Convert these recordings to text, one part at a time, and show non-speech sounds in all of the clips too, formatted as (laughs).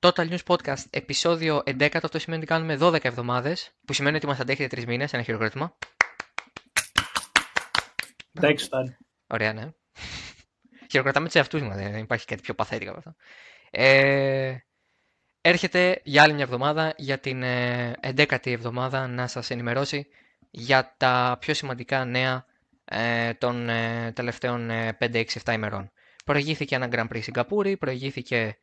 Total News Podcast, επεισόδιο 11. Αυτό σημαίνει ότι κάνουμε 12 εβδομάδες, που σημαίνει ότι μα αντέχετε 3 μήνες. Ένα χειροκρότημα. Εντάξει, φτάνει. Ωραία, ναι. Χειροκροτάμε τους εαυτούς μας, δεν υπάρχει κάτι πιο παθέτικο από αυτό. Ε, έρχεται για άλλη μια εβδομάδα, για την ε, 11η εβδομάδα, να σας ενημερώσει για τα πιο σημαντικά νέα ε, των ε, τελευταίων 5, 6, 7 ημερών. Προηγήθηκε ένα Grand Prix Σιγκαπούρη, προηγήθηκε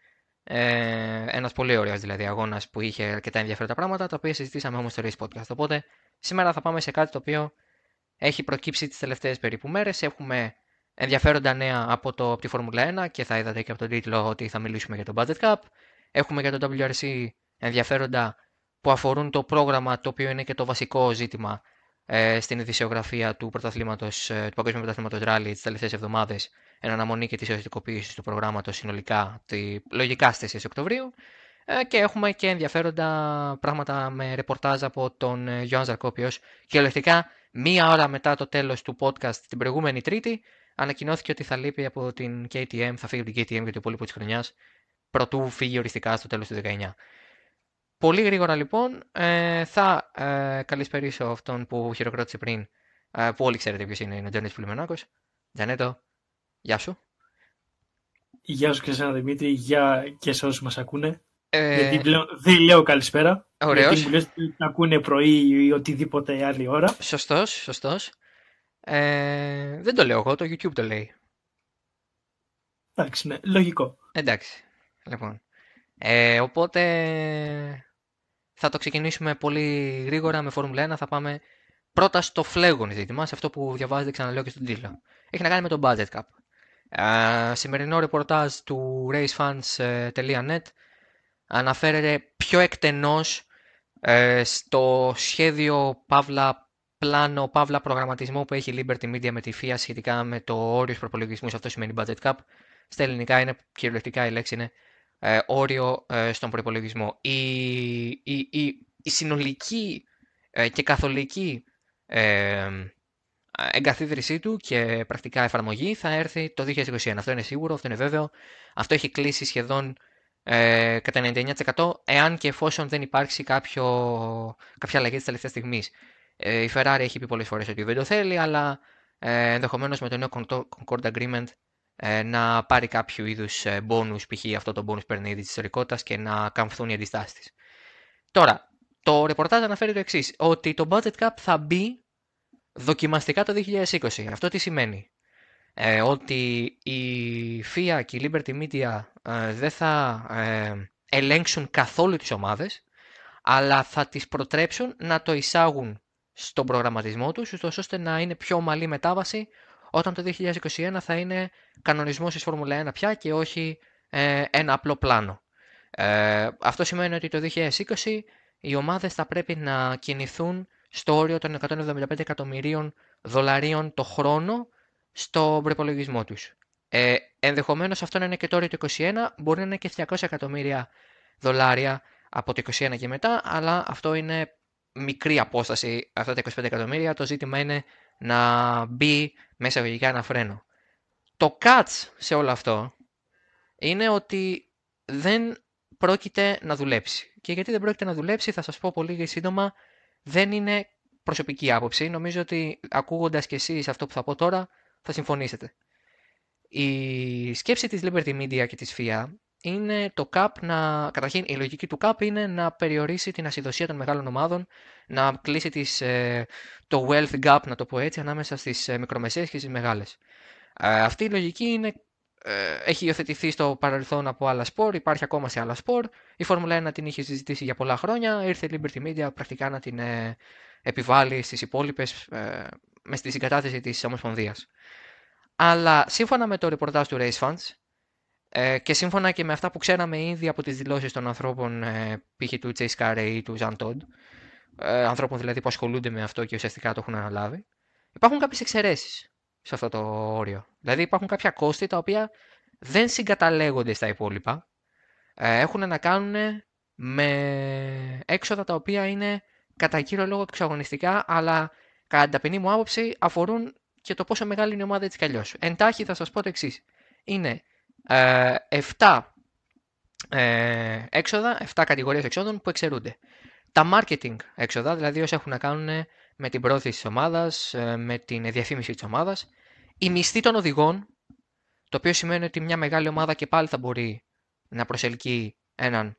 ε, ένας πολύ ωραίος δηλαδή αγώνας που είχε αρκετά ενδιαφέροντα πράγματα, τα οποία συζητήσαμε όμως στο Race Podcast. Οπότε σήμερα θα πάμε σε κάτι το οποίο έχει προκύψει τις τελευταίες περίπου μέρες. Έχουμε ενδιαφέροντα νέα από, το, από τη Φόρμουλα 1 και θα είδατε και από τον τίτλο ότι θα μιλήσουμε για το Budget Cup. Έχουμε για το WRC ενδιαφέροντα που αφορούν το πρόγραμμα το οποίο είναι και το βασικό ζήτημα ε, στην ειδησιογραφία του, πρωταθλήματος, ε, του Παγκόσμιου Πρωταθλήματος Rally τις τελευταίες εβδομάδες εν αναμονή και της οριστικοποίησης του προγράμματος συνολικά τη, λογικά στις 4 Οκτωβρίου. Ε, και έχουμε και ενδιαφέροντα πράγματα με ρεπορτάζ από τον ε, Γιώργο Ζαρκόπιο. Κυριολεκτικά, μία ώρα μετά το τέλος του podcast την προηγούμενη Τρίτη, ανακοινώθηκε ότι θα λείπει από την KTM, θα φύγει από την KTM για το υπόλοιπο της χρονιάς, πρωτού φύγει οριστικά στο τέλος του 19. Πολύ γρήγορα λοιπόν ε, θα ε, καλησπερίσω αυτόν που χειροκρότησε πριν, ε, που όλοι ξέρετε ποιος είναι, είναι ο Τζανέτο Πουλιμενάκο. Τζανέτο, Γεια σου. Γεια σου και εσένα Δημήτρη, γεια και σε όσους μας ακούνε. Ε... Γιατί πλέον δεν λέω καλησπέρα. Ωραίος. Γιατί μου λες ότι ακούνε πρωί ή οτιδήποτε άλλη ώρα. Σωστός, σωστός. Ε, δεν το λέω εγώ, το YouTube το λέει. Εντάξει, ναι, λογικό. Εντάξει, λοιπόν. Ε, οπότε θα το ξεκινήσουμε πολύ γρήγορα με Φόρμουλα 1. Θα πάμε πρώτα στο φλέγον ζήτημα, σε αυτό που διαβάζετε ξαναλέω και στον τίτλο. Έχει να κάνει με το Budget Cup. Uh, σημερινό ρεπορτάζ του racefans.net αναφέρεται πιο εκτενώς uh, στο σχέδιο παύλα πλάνο, παύλα προγραμματισμό που έχει η Liberty Media με τη FIA σχετικά με το όριο προπολογισμούς. Αυτό σημαίνει budget cap. Στα ελληνικά είναι, κυριολεκτικά η λέξη είναι uh, όριο στον προπολογισμό. Η, η, η, η συνολική και καθολική εγκαθίδρυσή του και πρακτικά εφαρμογή θα έρθει το 2021. Αυτό είναι σίγουρο, αυτό είναι βέβαιο. Αυτό έχει κλείσει σχεδόν ε, κατά 99% εάν και εφόσον δεν υπάρξει κάποιο, κάποια αλλαγή της τελευταίας στιγμής. Ε, η Ferrari έχει πει πολλές φορές ότι δεν το θέλει, αλλά ε, ενδεχομένως με το νέο Concord Agreement ε, να πάρει κάποιο είδους ε, bonus, π.χ. αυτό το bonus παίρνει ήδη της ιστορικότητας και να καμφθούν οι αντιστάσεις τη. Τώρα, το ρεπορτάζ αναφέρει το εξής, ότι το budget cap θα μπει δοκιμαστικά το 2020. Αυτό τι σημαίνει; Ε, ότι η FIA και η Liberty Media ε, δεν θα ε, ελέγξουν καθόλου τις ομάδες, αλλά θα τις προτρέψουν να το εισάγουν στον προγραμματισμό τους, ώστε να είναι πιο ομαλή μετάβαση όταν το 2021 θα είναι κανονισμός της Φόρμουλα 1 πια και όχι ένα απλό πλάνο. αυτό σημαίνει ότι το 2020 οι ομάδες θα πρέπει να κινηθούν στο όριο των 175 εκατομμυρίων δολαρίων το χρόνο στο προπολογισμό τους. Ε, ενδεχομένως αυτό να είναι και το όριο του 2021, μπορεί να είναι και 200 εκατομμύρια δολάρια από το 2021 και μετά, αλλά αυτό είναι μικρή απόσταση αυτά τα 25 εκατομμύρια. Το ζήτημα είναι να μπει μέσα εισαγωγικά ένα φρένο. Το catch σε όλο αυτό είναι ότι δεν πρόκειται να δουλέψει. Και γιατί δεν πρόκειται να δουλέψει θα σας πω πολύ σύντομα δεν είναι προσωπική άποψη. Νομίζω ότι ακούγοντας και εσείς αυτό που θα πω τώρα, θα συμφωνήσετε. Η σκέψη της Liberty Media και της FIA είναι το CAP να, καταρχήν η λογική του CAP είναι να περιορίσει την ασυδοσία των μεγάλων ομάδων, να κλείσει τις, ε, το wealth gap, να το πω έτσι, ανάμεσα στις ε, μικρομεσαίες και στις μεγάλες. Ε, αυτή η λογική είναι ε, έχει υιοθετηθεί στο παρελθόν από άλλα σπορ, υπάρχει ακόμα σε άλλα σπορ. Η Φόρμουλα 1 την είχε συζητήσει για πολλά χρόνια. Ήρθε η Liberty Media πρακτικά να την ε, επιβάλλει στις υπόλοιπες ε, με στη συγκατάθεση της Ομοσπονδίας. Αλλά σύμφωνα με το ρεπορτάζ του Race Funds ε, και σύμφωνα και με αυτά που ξέραμε ήδη από τις δηλώσεις των ανθρώπων ε, π.χ. του Chase Carey ή του Jean Todd, ε, ανθρώπων δηλαδή που ασχολούνται με αυτό και ουσιαστικά το έχουν αναλάβει, υπάρχουν κάποιες εξαιρέσεις σε αυτό το όριο. Δηλαδή υπάρχουν κάποια κόστη τα οποία δεν συγκαταλέγονται στα υπόλοιπα. Ε, έχουν να κάνουν με έξοδα τα οποία είναι κατά κύριο λόγο εξαγωνιστικά, αλλά κατά την ταπεινή μου άποψη αφορούν και το πόσο μεγάλη είναι η ομάδα έτσι κι αλλιώς. Εντάχει θα σας πω το εξής. Είναι ε, 7 ε, έξοδα, 7 κατηγορίες εξόδων που εξαιρούνται. Τα marketing έξοδα, δηλαδή όσα έχουν να κάνουν με την πρόθεση της ομάδας, ε, με την διαφήμιση της ομάδας, η μισθή των οδηγών, το οποίο σημαίνει ότι μια μεγάλη ομάδα και πάλι θα μπορεί να προσελκύει έναν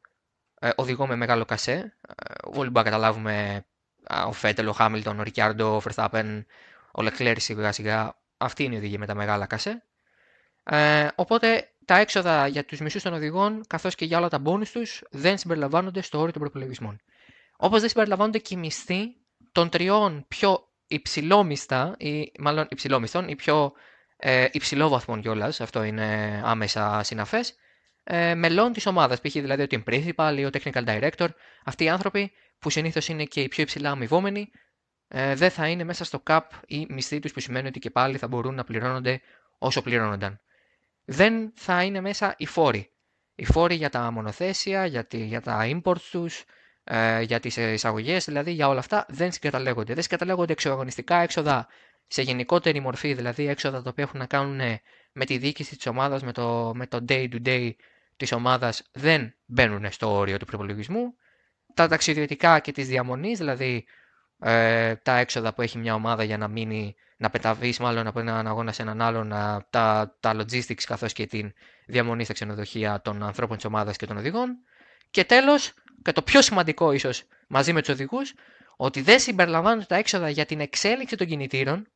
ε, οδηγό με μεγάλο κασέ. Ε, όλοι μπορούμε να καταλάβουμε ο Φέτελ, ο Χάμιλτον, ο Ρικιάρντο, ο Φερθάπεν, ο Λεκλέρ σιγά σιγά. Αυτή είναι η οδηγία με τα μεγάλα κασέ. Ε, οπότε τα έξοδα για τους μισούς των οδηγών, καθώς και για όλα τα μπόνου τους, δεν συμπεριλαμβάνονται στο όριο των προπολογισμών. Όπως δεν συμπεριλαμβάνονται και οι μισθοί των τριών πιο υψηλόμιστα, ή μάλλον υψηλόμισθων, ή πιο ε, υψηλόβαθμων κιόλας, αυτό είναι άμεσα συναφές, ε, μελών της ομάδας. Π.χ. δηλαδή ο team principal ή ο technical director. Αυτοί οι άνθρωποι που συνήθως είναι και οι πιο υψηλά αμοιβόμενοι, ε, δεν θα είναι μέσα στο cap ή μισθοί τους, που σημαίνει ότι και πάλι θα μπορούν να πληρώνονται όσο πληρώνονταν. Δεν θα είναι μέσα οι φόροι. Οι φόροι για τα μονοθέσια, για, τη, για τα imports τους, ε, για τις εισαγωγές, δηλαδή για όλα αυτά δεν συγκαταλέγονται. Δεν συγκαταλέγονται εξωαγωνιστικά έξοδα σε γενικότερη μορφή, δηλαδή έξοδα τα οποία έχουν να κάνουν με τη διοίκηση της ομάδας, με το, με το day to day της ομάδας δεν μπαίνουν στο όριο του προπολογισμού. Τα ταξιδιωτικά και της διαμονής, δηλαδή ε, τα έξοδα που έχει μια ομάδα για να μείνει, να πεταβείς μάλλον από έναν αγώνα σε έναν άλλον, τα, τα logistics καθώς και την διαμονή στα ξενοδοχεία των ανθρώπων της ομάδας και των οδηγών. Και τέλος, και το πιο σημαντικό ίσως μαζί με τους οδηγούς, ότι δεν συμπεριλαμβάνονται τα έξοδα για την εξέλιξη των κινητήρων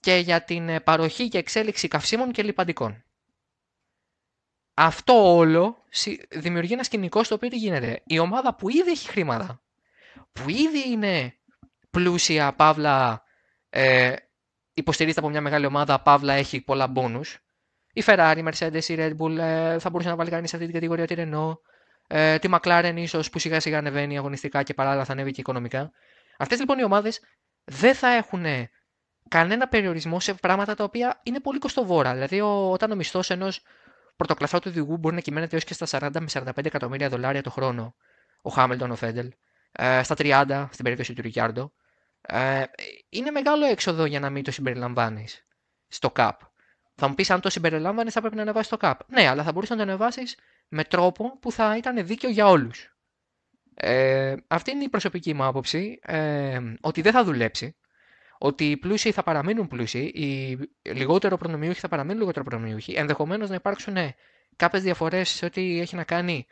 και για την παροχή και εξέλιξη καυσίμων και λιπαντικών αυτό όλο δημιουργεί ένα σκηνικό στο οποίο τι γίνεται. Η ομάδα που ήδη έχει χρήματα, που ήδη είναι πλούσια, παύλα, ε, υποστηρίζεται από μια μεγάλη ομάδα, παύλα έχει πολλά μπόνους. Η Ferrari, η Mercedes, η Red Bull ε, θα μπορούσε να βάλει κανείς σε αυτή την κατηγορία τη Renault. Ε, τη McLaren ίσως που σιγά σιγά ανεβαίνει αγωνιστικά και παράλληλα θα ανέβει και οικονομικά. Αυτές λοιπόν οι ομάδες δεν θα έχουν κανένα περιορισμό σε πράγματα τα οποία είναι πολύ κοστοβόρα. Δηλαδή, ο, όταν ο μισθός ενός πρωτοκλασσά του οδηγού μπορεί να κυμαίνεται έως και στα 40 με 45 εκατομμύρια δολάρια το χρόνο. Ο Χάμιλτον, ο Φέντελ. Ε, στα 30 στην περίπτωση του Ρικιάρντο. Ε, είναι μεγάλο έξοδο για να μην το συμπεριλαμβάνεις στο CAP. Θα μου πεις, αν το συμπεριλάμβανες, θα πρέπει να ανεβάσεις το CAP. Ναι, αλλά θα μπορούσε να το ανεβάσεις με τρόπο που θα ήταν δίκαιο για όλους. Ε, αυτή είναι η προσωπική μου άποψη. Ε, ότι δεν θα δουλέψει ότι οι πλούσιοι θα παραμείνουν πλούσιοι, οι λιγότερο προνομιούχοι θα παραμείνουν λιγότερο προνομιούχοι. Ενδεχομένως να υπάρξουν ναι, κάποιες διαφορές σε ό,τι έχει να κάνει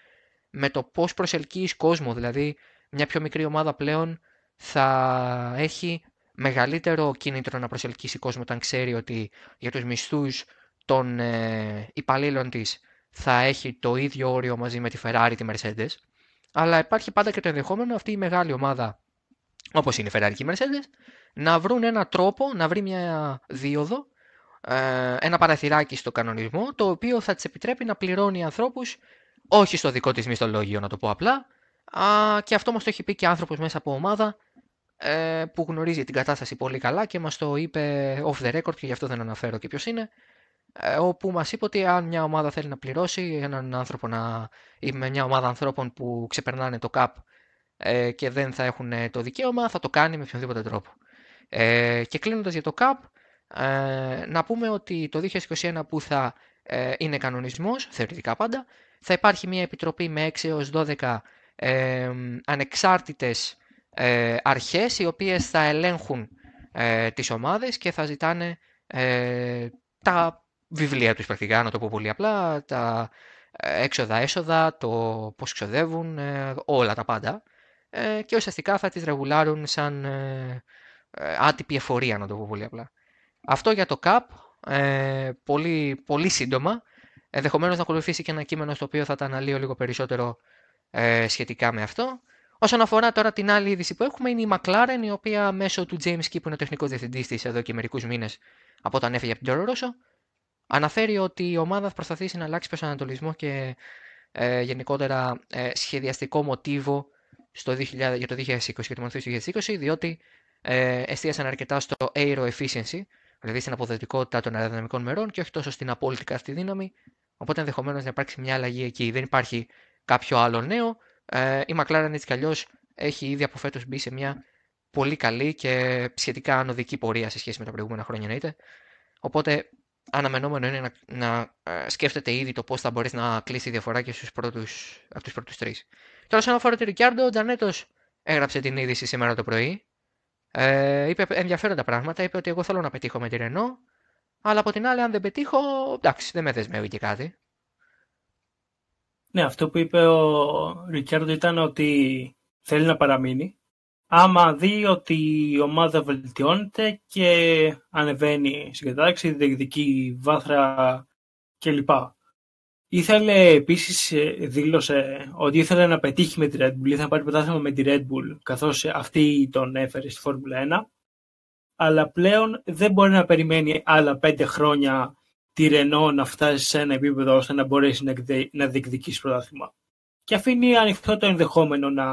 με το πώς προσελκύεις κόσμο. Δηλαδή, μια πιο μικρή ομάδα πλέον θα έχει μεγαλύτερο κίνητρο να προσελκύσει κόσμο όταν ξέρει ότι για τους μισθούς των ε, υπαλλήλων της θα έχει το ίδιο όριο μαζί με τη Ferrari, τη Mercedes. Αλλά υπάρχει πάντα και το ενδεχόμενο αυτή η μεγάλη ομάδα, όπως είναι η Ferrari και η Mercedes, να βρουν έναν τρόπο, να βρει μια δίωδο, ε, ένα παραθυράκι στο κανονισμό, το οποίο θα της επιτρέπει να πληρώνει ανθρώπους όχι στο δικό της μισθολόγιο, να το πω απλά, και αυτό μας το έχει πει και άνθρωπος μέσα από ομάδα ε, που γνωρίζει την κατάσταση πολύ καλά και μας το είπε off the record και γι' αυτό δεν αναφέρω και ποιος είναι. Ε, όπου μας είπε ότι αν μια ομάδα θέλει να πληρώσει έναν άνθρωπο να, ή με μια ομάδα ανθρώπων που ξεπερνάνε το CAP και δεν θα έχουν το δικαίωμα, θα το κάνει με οποιονδήποτε τρόπο. Ε, και κλείνοντας για το CAP, ε, να πούμε ότι το 2021 που θα ε, είναι κανονισμός, θεωρητικά πάντα, θα υπάρχει μια επιτροπή με 6 έως 12 ε, ανεξάρτητες ε, αρχές οι οποίες θα ελέγχουν ε, τις ομάδες και θα ζητάνε ε, τα βιβλία τους πρακτικά, να το πω πολύ απλά, τα έξοδα-έσοδα, το πώς ξοδεύουν, όλα τα πάντα και ουσιαστικά θα τις ρεγουλάρουν σαν ε, άτυπη εφορία, να το πω πολύ απλά. Αυτό για το CAP, ε, πολύ, πολύ σύντομα. Ενδεχομένως να ακολουθήσει και ένα κείμενο στο οποίο θα τα αναλύω λίγο περισσότερο ε, σχετικά με αυτό. Όσον αφορά τώρα την άλλη είδηση που έχουμε, είναι η McLaren, η οποία μέσω του James Key, που είναι ο τεχνικός διευθυντής της εδώ και μερικούς μήνες από όταν έφυγε από την Τόρο Ρώσο, αναφέρει ότι η ομάδα θα προσπαθήσει να αλλάξει προσανατολισμό και ε, γενικότερα ε, σχεδιαστικό μοτίβο στο 2000, για το 2020 και το μορφή του 2020, διότι ε, εστίασαν αρκετά στο aero efficiency, δηλαδή στην αποδοτικότητα των αεροδυναμικών μερών και όχι τόσο στην απόλυτη καύτη δύναμη. Οπότε ενδεχομένως να υπάρξει μια αλλαγή εκεί. Δεν υπάρχει κάποιο άλλο νέο. Ε, η McLaren έτσι κι αλλιώς έχει ήδη από φέτος μπει σε μια πολύ καλή και σχετικά ανωδική πορεία σε σχέση με τα προηγούμενα χρόνια, εννοείται. Οπότε αναμενόμενο είναι να, να ε, σκέφτεται ήδη το πώς θα μπορεί να κλείσει τη διαφορά και στους πρώτους, από τους πρώτους τρεις. Τώρα, όσον αφορά τον Ρικιάρντο, ο Τζανέτο έγραψε την είδηση σήμερα το πρωί. Ε, είπε ενδιαφέροντα πράγματα. Είπε ότι εγώ θέλω να πετύχω με τη Ρενό. Αλλά από την άλλη, αν δεν πετύχω, εντάξει, δεν με δεσμεύει και κάτι. Ναι, αυτό που είπε ο Ρικιάρντο ήταν ότι θέλει να παραμείνει. Άμα δει ότι η ομάδα βελτιώνεται και ανεβαίνει στην κατάταξη, διεκδικεί βάθρα κλπ. Ήθελε επίσης, ε, δήλωσε ότι ήθελε να πετύχει με τη Red Bull, ήθελε να πάρει πρωτάθλημα με τη Red Bull, καθώς αυτή τον έφερε στη Φόρμουλα 1. Αλλά πλέον δεν μπορεί να περιμένει άλλα πέντε χρόνια τη Renault να φτάσεις σε ένα επίπεδο ώστε να μπορέσεις να διεκδικήσεις πρωτάθλημα. Και αφήνει ανοιχτό το ενδεχόμενο να,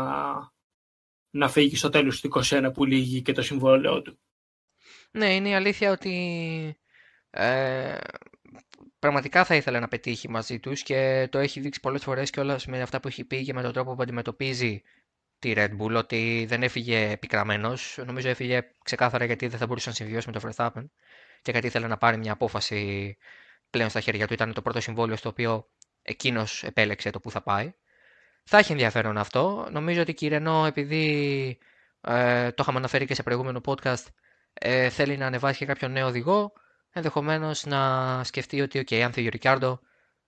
να φύγεις στο τέλος του 2021 που λύγει και το συμβόλαιο του. Ναι, είναι η αλήθεια ότι ε, πραγματικά θα ήθελε να πετύχει μαζί τους και το έχει δείξει πολλές φορές και όλα με αυτά που έχει πει και με τον τρόπο που αντιμετωπίζει τη Red Bull, ότι δεν έφυγε επικραμένος. Νομίζω έφυγε ξεκάθαρα γιατί δεν θα μπορούσε να συμβιώσει με το Verstappen και γιατί ήθελε να πάρει μια απόφαση πλέον στα χέρια του. Ήταν το πρώτο συμβόλαιο στο οποίο εκείνος επέλεξε το που θα πάει. Θα έχει ενδιαφέρον αυτό. Νομίζω ότι η Ρενό, επειδή ε, το είχαμε αναφέρει και σε προηγούμενο podcast, ε, θέλει να ανεβάσει και κάποιο νέο οδηγό, ενδεχομένως να σκεφτεί ότι, OK, αν θέλει ο Ρικάρντο,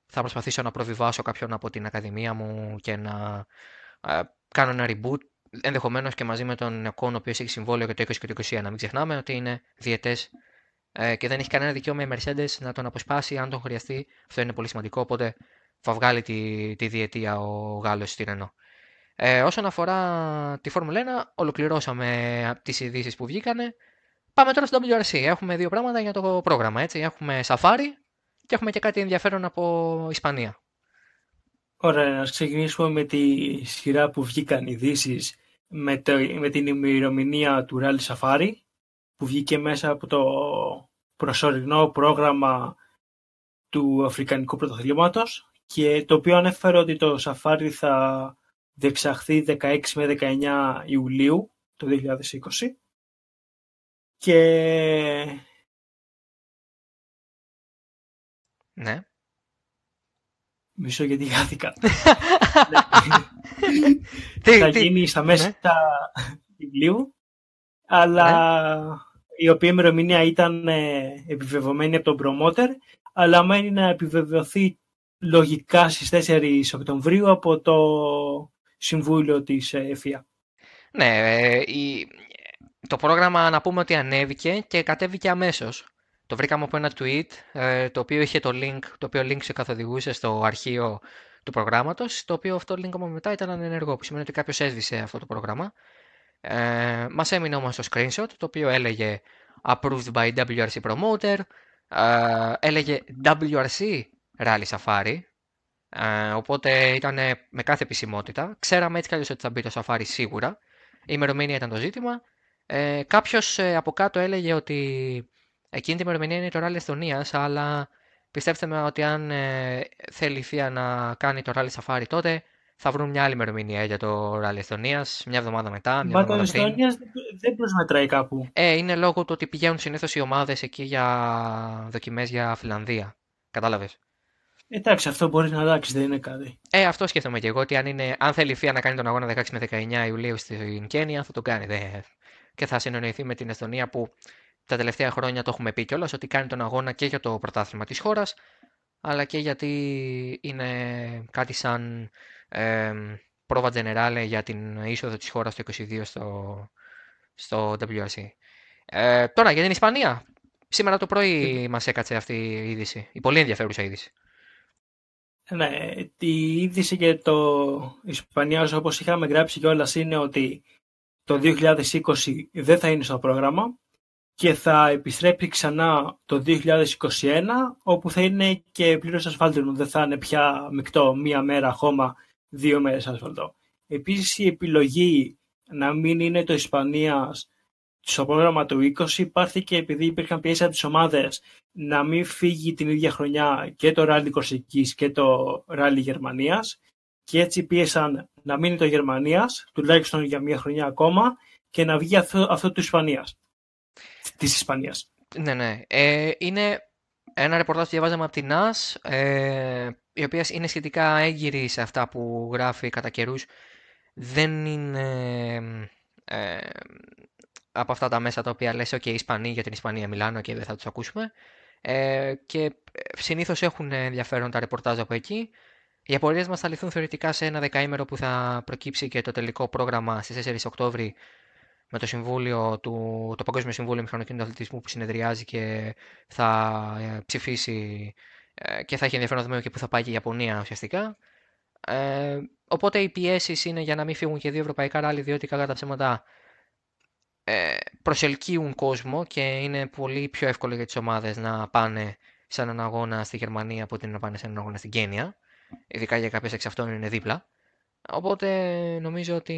θα προσπαθήσω να προβιβάσω κάποιον από την Ακαδημία μου και να ε, κάνω ένα reboot. Ενδεχομένως και μαζί με τον Νεκόν, ο οποίος έχει συμβόλαιο για το 20 και το 2021. Μην ξεχνάμε ότι είναι διαιτές ε, και δεν έχει κανένα δικαίωμα η Mercedes να τον αποσπάσει αν τον χρειαστεί. Αυτό είναι πολύ σημαντικό. Οπότε θα βγάλει τη, τη διετία ο Γάλλος στη Ρενό. Ε, όσον αφορά τη Φόρμουλα 1, ολοκληρώσαμε τις ειδήσεις που βγήκανε. Πάμε τώρα στο WRC. Έχουμε δύο πράγματα για το πρόγραμμα. Έτσι. Έχουμε Safari και έχουμε και κάτι ενδιαφέρον από Ισπανία. Ωραία, να ξεκινήσουμε με τη σειρά που βγήκαν ειδήσεις με, με την ημερομηνία του Rally Safari που βγήκε μέσα από το προσωρινό πρόγραμμα του Αφρικανικού Πρωταθλήματος και το οποίο ανέφερε ότι το σαφάρι θα διεξαχθεί 16 με 19 Ιουλίου το 2020 και ναι. Μισό γιατί χάθηκα. (laughs) θα γίνει στα μέσα ναι. Ιουλίου αλλά ναι. Η οποία ημερομηνία ήταν ε, επιβεβαιωμένη από τον προμότερ αλλά μένει να επιβεβαιωθεί λογικά στις 4 Οκτωβρίου από το Συμβούλιο της ΕΦΙΑ. Ναι, ε, η... το πρόγραμμα να πούμε ότι ανέβηκε και κατέβηκε αμέσως. Το βρήκαμε από ένα tweet, ε, το οποίο είχε το link, το οποίο link σε καθοδηγούσε στο αρχείο του προγράμματος, το οποίο αυτό το link μετά ήταν ανενεργό, που σημαίνει ότι κάποιος έσβησε αυτό το πρόγραμμα. Ε, μας έμεινε όμως το screenshot, το οποίο έλεγε approved by WRC promoter, ε, έλεγε WRC Rally Safari. Ε, οπότε ήταν με κάθε επισημότητα. Ξέραμε έτσι κι ότι θα μπει το Safari σίγουρα. Η ημερομηνία ήταν το ζήτημα. Ε, Κάποιος ε, από κάτω έλεγε ότι εκείνη την ημερομηνία είναι το Rally Εστονία, αλλά πιστέψτε με ότι αν ε, θέλει η Θεία να κάνει το Rally Safari τότε θα βρουν μια άλλη ημερομηνία για το Rally Εστονία, μια εβδομάδα μετά. Μια Μα το Εστονία δεν προσμετράει κάπου. Ε, είναι λόγω του ότι πηγαίνουν συνήθως οι ομάδες εκεί για δοκιμές για Φιλανδία. Κατάλαβες; Εντάξει, αυτό μπορείς να αλλάξεις, δεν είναι κάτι. Ε, αυτό σκέφτομαι και εγώ. Ότι αν, είναι, αν θέλει η ΦΙΑ να κάνει τον αγώνα 16 με 19 Ιουλίου στην Κένια, θα το κάνει. Δε. Και θα συνεννοηθεί με την Εστονία που τα τελευταία χρόνια το έχουμε πει κιόλας ότι κάνει τον αγώνα και για το πρωτάθλημα της χώρας, αλλά και γιατί είναι κάτι σαν ε, πρόβα generale για την είσοδο της χώρας το 2022 στο, στο WRC. Ε, τώρα για την Ισπανία. Σήμερα το πρωί μας έκατσε αυτή η είδηση. Η πολύ ενδιαφέρουσα είδηση. Ναι, η είδηση για το Ισπανία, όπως είχαμε γράψει κιόλας είναι ότι το 2020 δεν θα είναι στο πρόγραμμα και θα επιστρέψει ξανά το 2021 όπου θα είναι και πλήρως ασφάλτινο, δεν θα είναι πια μεικτό μία μέρα χώμα, δύο μέρες ασφαλτό. Επίσης η επιλογή να μην είναι το Ισπανίας στο πρόγραμμα του 20 υπάρχει και επειδή υπήρχαν πιέσεις από τις ομάδες να μην φύγει την ίδια χρονιά και το ράλι Κορσικής και το ράλι Γερμανίας και έτσι πίεσαν να μείνει το Γερμανίας τουλάχιστον για μια χρονιά ακόμα και να βγει αυτό, αυτό του Ισπανίας, της Ισπανίας. Ναι, ναι. Ε, είναι ένα ρεπορτάζ που διαβάζαμε από την ΝΑΣ, ε, η οποία είναι σχετικά έγκυρη σε αυτά που γράφει κατά καιρούς. Δεν είναι ε, από αυτά τα μέσα τα οποία λες, ok, Ισπανοί για την Ισπανία μιλάνε, και δεν θα τους ακούσουμε. Ε, και συνήθως έχουν ενδιαφέρον τα ρεπορτάζ από εκεί. Οι απορίες μας θα λυθούν θεωρητικά σε ένα δεκαήμερο που θα προκύψει και το τελικό πρόγραμμα στις 4 Οκτώβρη με το, συμβούλιο του, το Παγκόσμιο Συμβούλιο Μηχανοκίνητου Αθλητισμού που συνεδριάζει και θα ε, ψηφίσει ε, και θα έχει ενδιαφέρον να δούμε και που θα πάει και η Ιαπωνία ουσιαστικά. Ε, οπότε οι πιέσεις είναι για να μην φύγουν και δύο ευρωπαϊκά ράλι, διότι κατά τα ψέματα ε, προσελκύουν κόσμο και είναι πολύ πιο εύκολο για τις ομάδες να πάνε σε έναν αγώνα στη Γερμανία από ότι να πάνε σε έναν αγώνα στην Κένια. Ειδικά για κάποιες εξ αυτών είναι δίπλα. Οπότε νομίζω ότι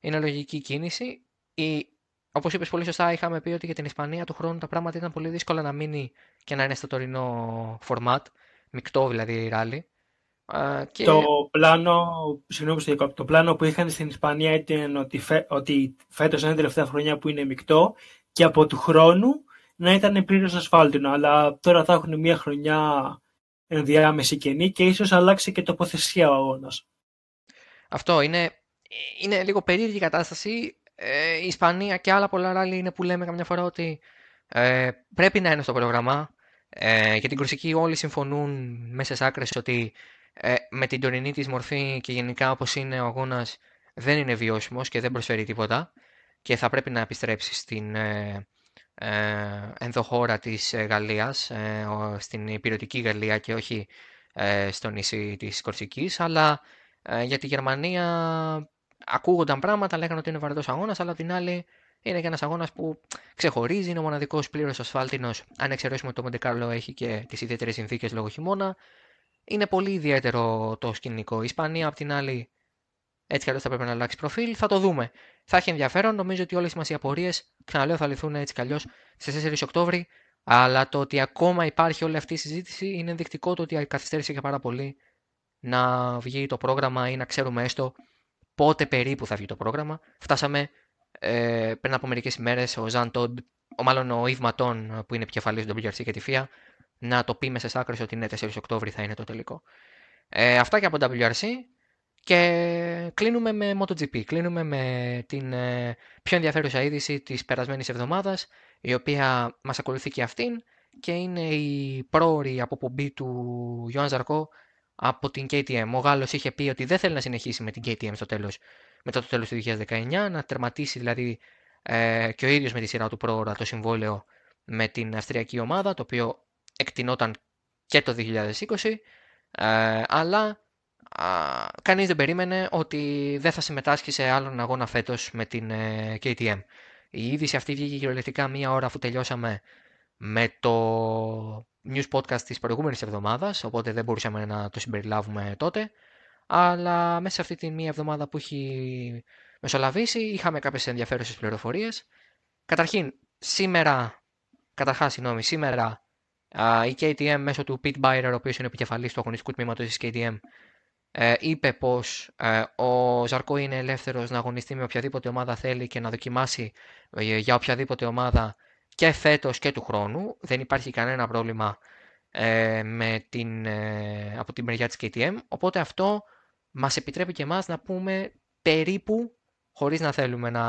είναι λογική κίνηση. Η, όπως είπες πολύ σωστά, είχαμε πει ότι για την Ισπανία του χρόνου τα πράγματα ήταν πολύ δύσκολα να μείνει και να είναι στο τωρινό format, μεικτό δηλαδή ράλι. Και... Το, πλάνο, συγγνώμη, το πλάνο που είχαν στην Ισπανία ήταν ότι, φε, ότι φέτος είναι τελευταία χρονιά που είναι μεικτό και από του χρόνου να ήταν πλήρως ασφάλτινο. Αλλά τώρα θα έχουν μια χρονιά ενδιάμεση κενή και ίσως αλλάξει και τοποθεσία ο αγώνας. Αυτό είναι, είναι λίγο περίεργη η κατάσταση. Ε, η Ισπανία και άλλα πολλά ράλι είναι που λέμε καμιά φορά ότι ε, πρέπει να είναι στο πρόγραμμα. Ε, για την Κορσική όλοι συμφωνούν μέσα σες άκρες ότι ε, με την τωρινή της μορφή και γενικά όπως είναι ο αγώνας δεν είναι βιώσιμος και δεν προσφέρει τίποτα και θα πρέπει να επιστρέψει στην ε, ε, ενδοχώρα της ε, Γαλλίας, ε, στην υπηρετική Γαλλία και όχι ε, στο νησί της Κορσικής, αλλά για τη Γερμανία ακούγονταν πράγματα, λέγανε ότι είναι βαρετός αγώνας, αλλά την άλλη είναι και ένας αγώνας που ξεχωρίζει, είναι ο μοναδικός πλήρως ασφάλτινος, αν εξαιρέσουμε το Μοντεκάρλο έχει και τις ιδιαίτερες συνθήκες λόγω χειμώνα, είναι πολύ ιδιαίτερο το σκηνικό. Η Ισπανία, απ' την άλλη, έτσι κι αλλιώς θα πρέπει να αλλάξει προφίλ. Θα το δούμε. Θα έχει ενδιαφέρον. Νομίζω ότι όλες μα οι απορίε, ξαναλέω, θα λυθούν έτσι κι αλλιώς στις 4 Οκτώβρη. Αλλά το ότι ακόμα υπάρχει όλη αυτή η συζήτηση είναι ενδεικτικό το ότι καθυστέρησε και πάρα πολύ να βγει το πρόγραμμα ή να ξέρουμε έστω πότε περίπου θα βγει το πρόγραμμα. Φτάσαμε ε, πριν από μερικές ημέρες ο Ζαν Τόντ, ο μάλλον ο Ιβ Ματών που είναι επικεφαλής του WRC και τη FIA, να το πει μέσα άκρες ότι είναι 4 Οκτώβρη θα είναι το τελικό. Ε, αυτά και από WRC και κλείνουμε με MotoGP. Κλείνουμε με την ε, πιο ενδιαφέρουσα είδηση της περασμένης εβδομάδας η οποία μας ακολουθεί και αυτήν και είναι η πρόορη αποπομπή του Ιωάνν Ζαρκό από την KTM. Ο Γάλλος είχε πει ότι δεν θέλει να συνεχίσει με την KTM στο τέλος, μετά το τέλος του 2019, να τερματίσει δηλαδή ε, και ο ίδιος με τη σειρά του πρόωρα το συμβόλαιο με την αυστριακή ομάδα, το οποίο εκτινόταν και το 2020, ε, αλλά α, κανείς δεν περίμενε ότι δεν θα συμμετάσχει σε άλλον αγώνα φέτος με την ε, KTM. Η είδηση αυτή βγήκε κυριολεκτικά μία ώρα αφού τελειώσαμε με το news podcast της προηγούμενης εβδομάδας, οπότε δεν μπορούσαμε να το συμπεριλάβουμε τότε. Αλλά μέσα σε αυτή τη μία εβδομάδα που έχει μεσολαβήσει είχαμε κάποιες ενδιαφέρουσες πληροφορίες. Καταρχήν, σήμερα, καταρχάς, συγγνώμη, σήμερα η KTM μέσω του Pete Byrer, ο οποίος είναι επικεφαλής του αγωνιστικού τμήματος της KTM, ε, είπε πως ε, ο Ζαρκό είναι ελεύθερος να αγωνιστεί με οποιαδήποτε ομάδα θέλει και να δοκιμάσει ε, για οποιαδήποτε ομάδα και φέτος και του χρόνου. Δεν υπάρχει κανένα πρόβλημα με την, από την μεριά της KTM, οπότε αυτό μας επιτρέπει και εμάς να πούμε περίπου, χωρίς να θέλουμε να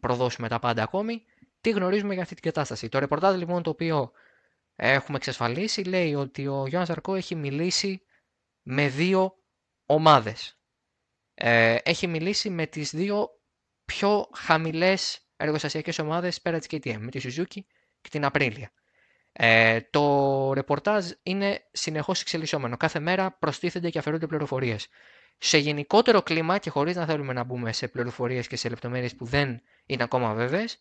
προδώσουμε τα πάντα ακόμη, τι γνωρίζουμε για αυτή την κατάσταση. Το ρεπορτάζ λοιπόν το οποίο έχουμε εξασφαλίσει λέει ότι ο Γιώργος Ζαρκό έχει μιλήσει με δύο ομάδες. Ε, έχει μιλήσει με τις δύο πιο χαμηλές εργοστασιακές ομάδες πέρα της KTM, με τη Suzuki και την Απρίλια. Ε, το ρεπορτάζ είναι συνεχώς εξελισσόμενο. Κάθε μέρα προστίθενται και αφαιρούνται πληροφορίες. Σε γενικότερο κλίμα και χωρίς να θέλουμε να μπούμε σε πληροφορίες και σε λεπτομέρειες που δεν είναι ακόμα βέβαιες,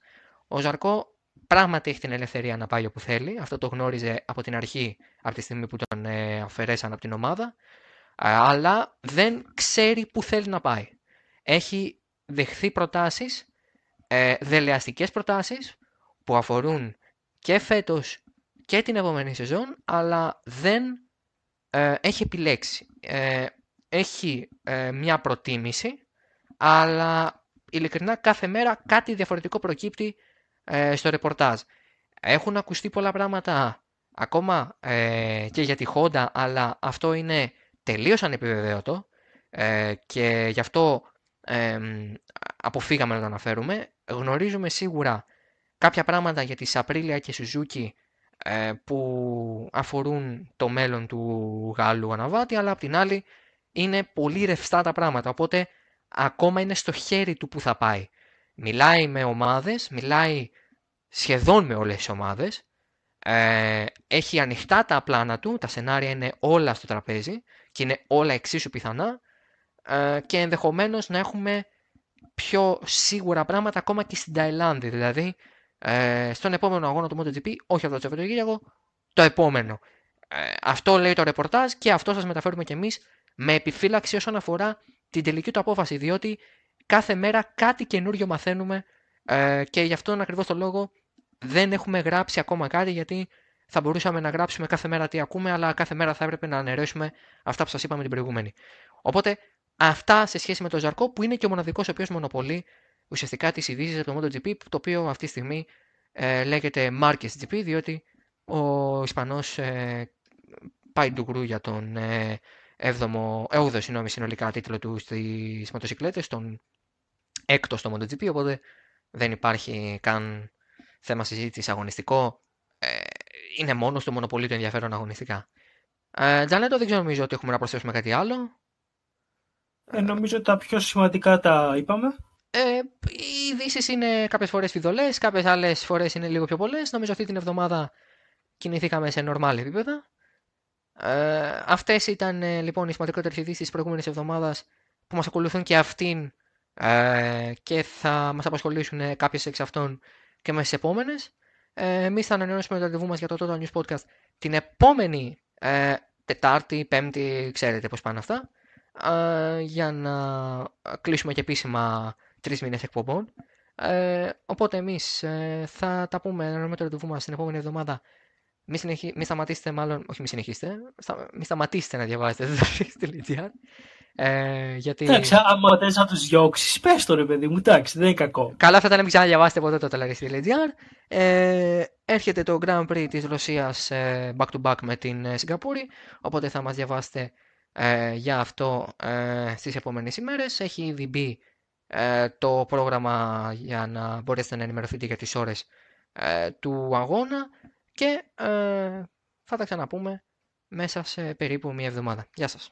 ο Ζαρκό πράγματι έχει την ελευθερία να πάει όπου θέλει. Αυτό το γνώριζε από την αρχή, από τη στιγμή που τον ε, αφαιρέσαν από την ομάδα. Αλλά δεν ξέρει που θέλει να πάει. Έχει δεχθεί προτάσεις, ε, δελεαστικές προτάσεις, που αφορούν και φέτος και την επόμενη σεζόν, αλλά δεν ε, έχει επιλέξει. Ε, έχει ε, μια προτίμηση, αλλά ειλικρινά κάθε μέρα κάτι διαφορετικό προκύπτει ε, στο ρεπορτάζ. Έχουν ακουστεί πολλά πράγματα ακόμα ε, και για τη Honda, αλλά αυτό είναι τελείως ανεπιβεβαίωτο ε, και γι' αυτό ε, αποφύγαμε να το αναφέρουμε. Γνωρίζουμε σίγουρα κάποια πράγματα για τη Απρίλια και Suzuki ε, που αφορούν το μέλλον του Γάλλου αναβάτη, αλλά απ' την άλλη είναι πολύ ρευστά τα πράγματα, οπότε ακόμα είναι στο χέρι του που θα πάει. Μιλάει με ομάδες, μιλάει σχεδόν με όλες τις ομάδες, ε, έχει ανοιχτά τα πλάνα του, τα σενάρια είναι όλα στο τραπέζι και είναι όλα εξίσου πιθανά ε, και ενδεχομένως να έχουμε πιο σίγουρα πράγματα ακόμα και στην Ταϊλάνδη, δηλαδή ε, στον επόμενο αγώνα του MotoGP, όχι αυτό το Σαββατοκύριακο, το επόμενο. Ε, αυτό λέει το ρεπορτάζ και αυτό σας μεταφέρουμε κι εμείς με επιφύλαξη όσον αφορά την τελική του απόφαση, διότι κάθε μέρα κάτι καινούριο μαθαίνουμε ε, και γι' αυτόν ακριβώς το λόγο δεν έχουμε γράψει ακόμα κάτι γιατί θα μπορούσαμε να γράψουμε κάθε μέρα τι ακούμε, αλλά κάθε μέρα θα έπρεπε να αναιρέσουμε αυτά που σας είπαμε την προηγούμενη. Οπότε αυτά σε σχέση με το Ζαρκό που είναι και ο μοναδικός ο οποίος μονοπολεί ουσιαστικά τις ειδήσεις από το MotoGP, το οποίο αυτή τη στιγμή ε, λέγεται Marquez GP, διότι ο Ισπανός ε, πάει ντουγκρού για τον ε, 7ο, 8ο συγγνώμη, συνολικά τίτλο του στις μοτοσυκλέτες, τον έκτος στο MotoGP, οπότε δεν υπάρχει καν θέμα συζήτησης αγωνιστικό. Ε, είναι μόνος στο μονοπολί του ενδιαφέρον αγωνιστικά. Ε, Τζανέτο, δεν ξέρω νομίζω ότι έχουμε να προσθέσουμε κάτι άλλο. Ε, νομίζω ότι τα πιο σημαντικά τα είπαμε. Ε, οι ειδήσεις είναι κάποιες φορές φιδωλές, κάποιες άλλες φορές είναι λίγο πιο πολλές. Νομίζω αυτή την εβδομάδα κινηθήκαμε σε normal επίπεδα. Ε, Αυτές ήταν ε, λοιπόν οι σημαντικότερες ειδήσεις της προηγούμενης εβδομάδας που μας ακολουθούν και αυτήν ε, και θα μας απασχολήσουν κάποιες εξ αυτών και με τι επόμενες. Ε, Εμείς θα ανανεώσουμε το ραντεβού μας για το Total News Podcast την επόμενη ε, Τετάρτη, Πέμπτη, ξέρετε πώς πάνε αυτά. Ε, για να κλείσουμε και επίσημα τρεις μήνε εκπομπών. Ε, οπότε εμείς ε, θα τα πούμε με το ραντεβού μας την επόμενη εβδομάδα. Μην, συνεχί... μην σταματήσετε, μάλλον, όχι μην συνεχίσετε, στα... μην σταματήσετε να διαβάζετε (laughs) το ε, γιατί... Εντάξει, άμα θες να τους διώξεις, πες το ρε παιδί μου, εντάξει, δεν είναι κακό. Καλά θα ήταν να μην ξαναδιαβάσετε ποτέ το Telegraph.gr. Ε, έρχεται το Grand Prix της Ρωσίας ε, back to back με την ε, Σιγκαπούρη, οπότε θα μας διαβάσετε ε, για αυτό ε, στις επόμενες ημέρες. Έχει ήδη μπει ε, το πρόγραμμα για να μπορέσετε να ενημερωθείτε για τις ώρες ε, του αγώνα και ε, θα τα ξαναπούμε μέσα σε περίπου μία εβδομάδα. Γεια σας.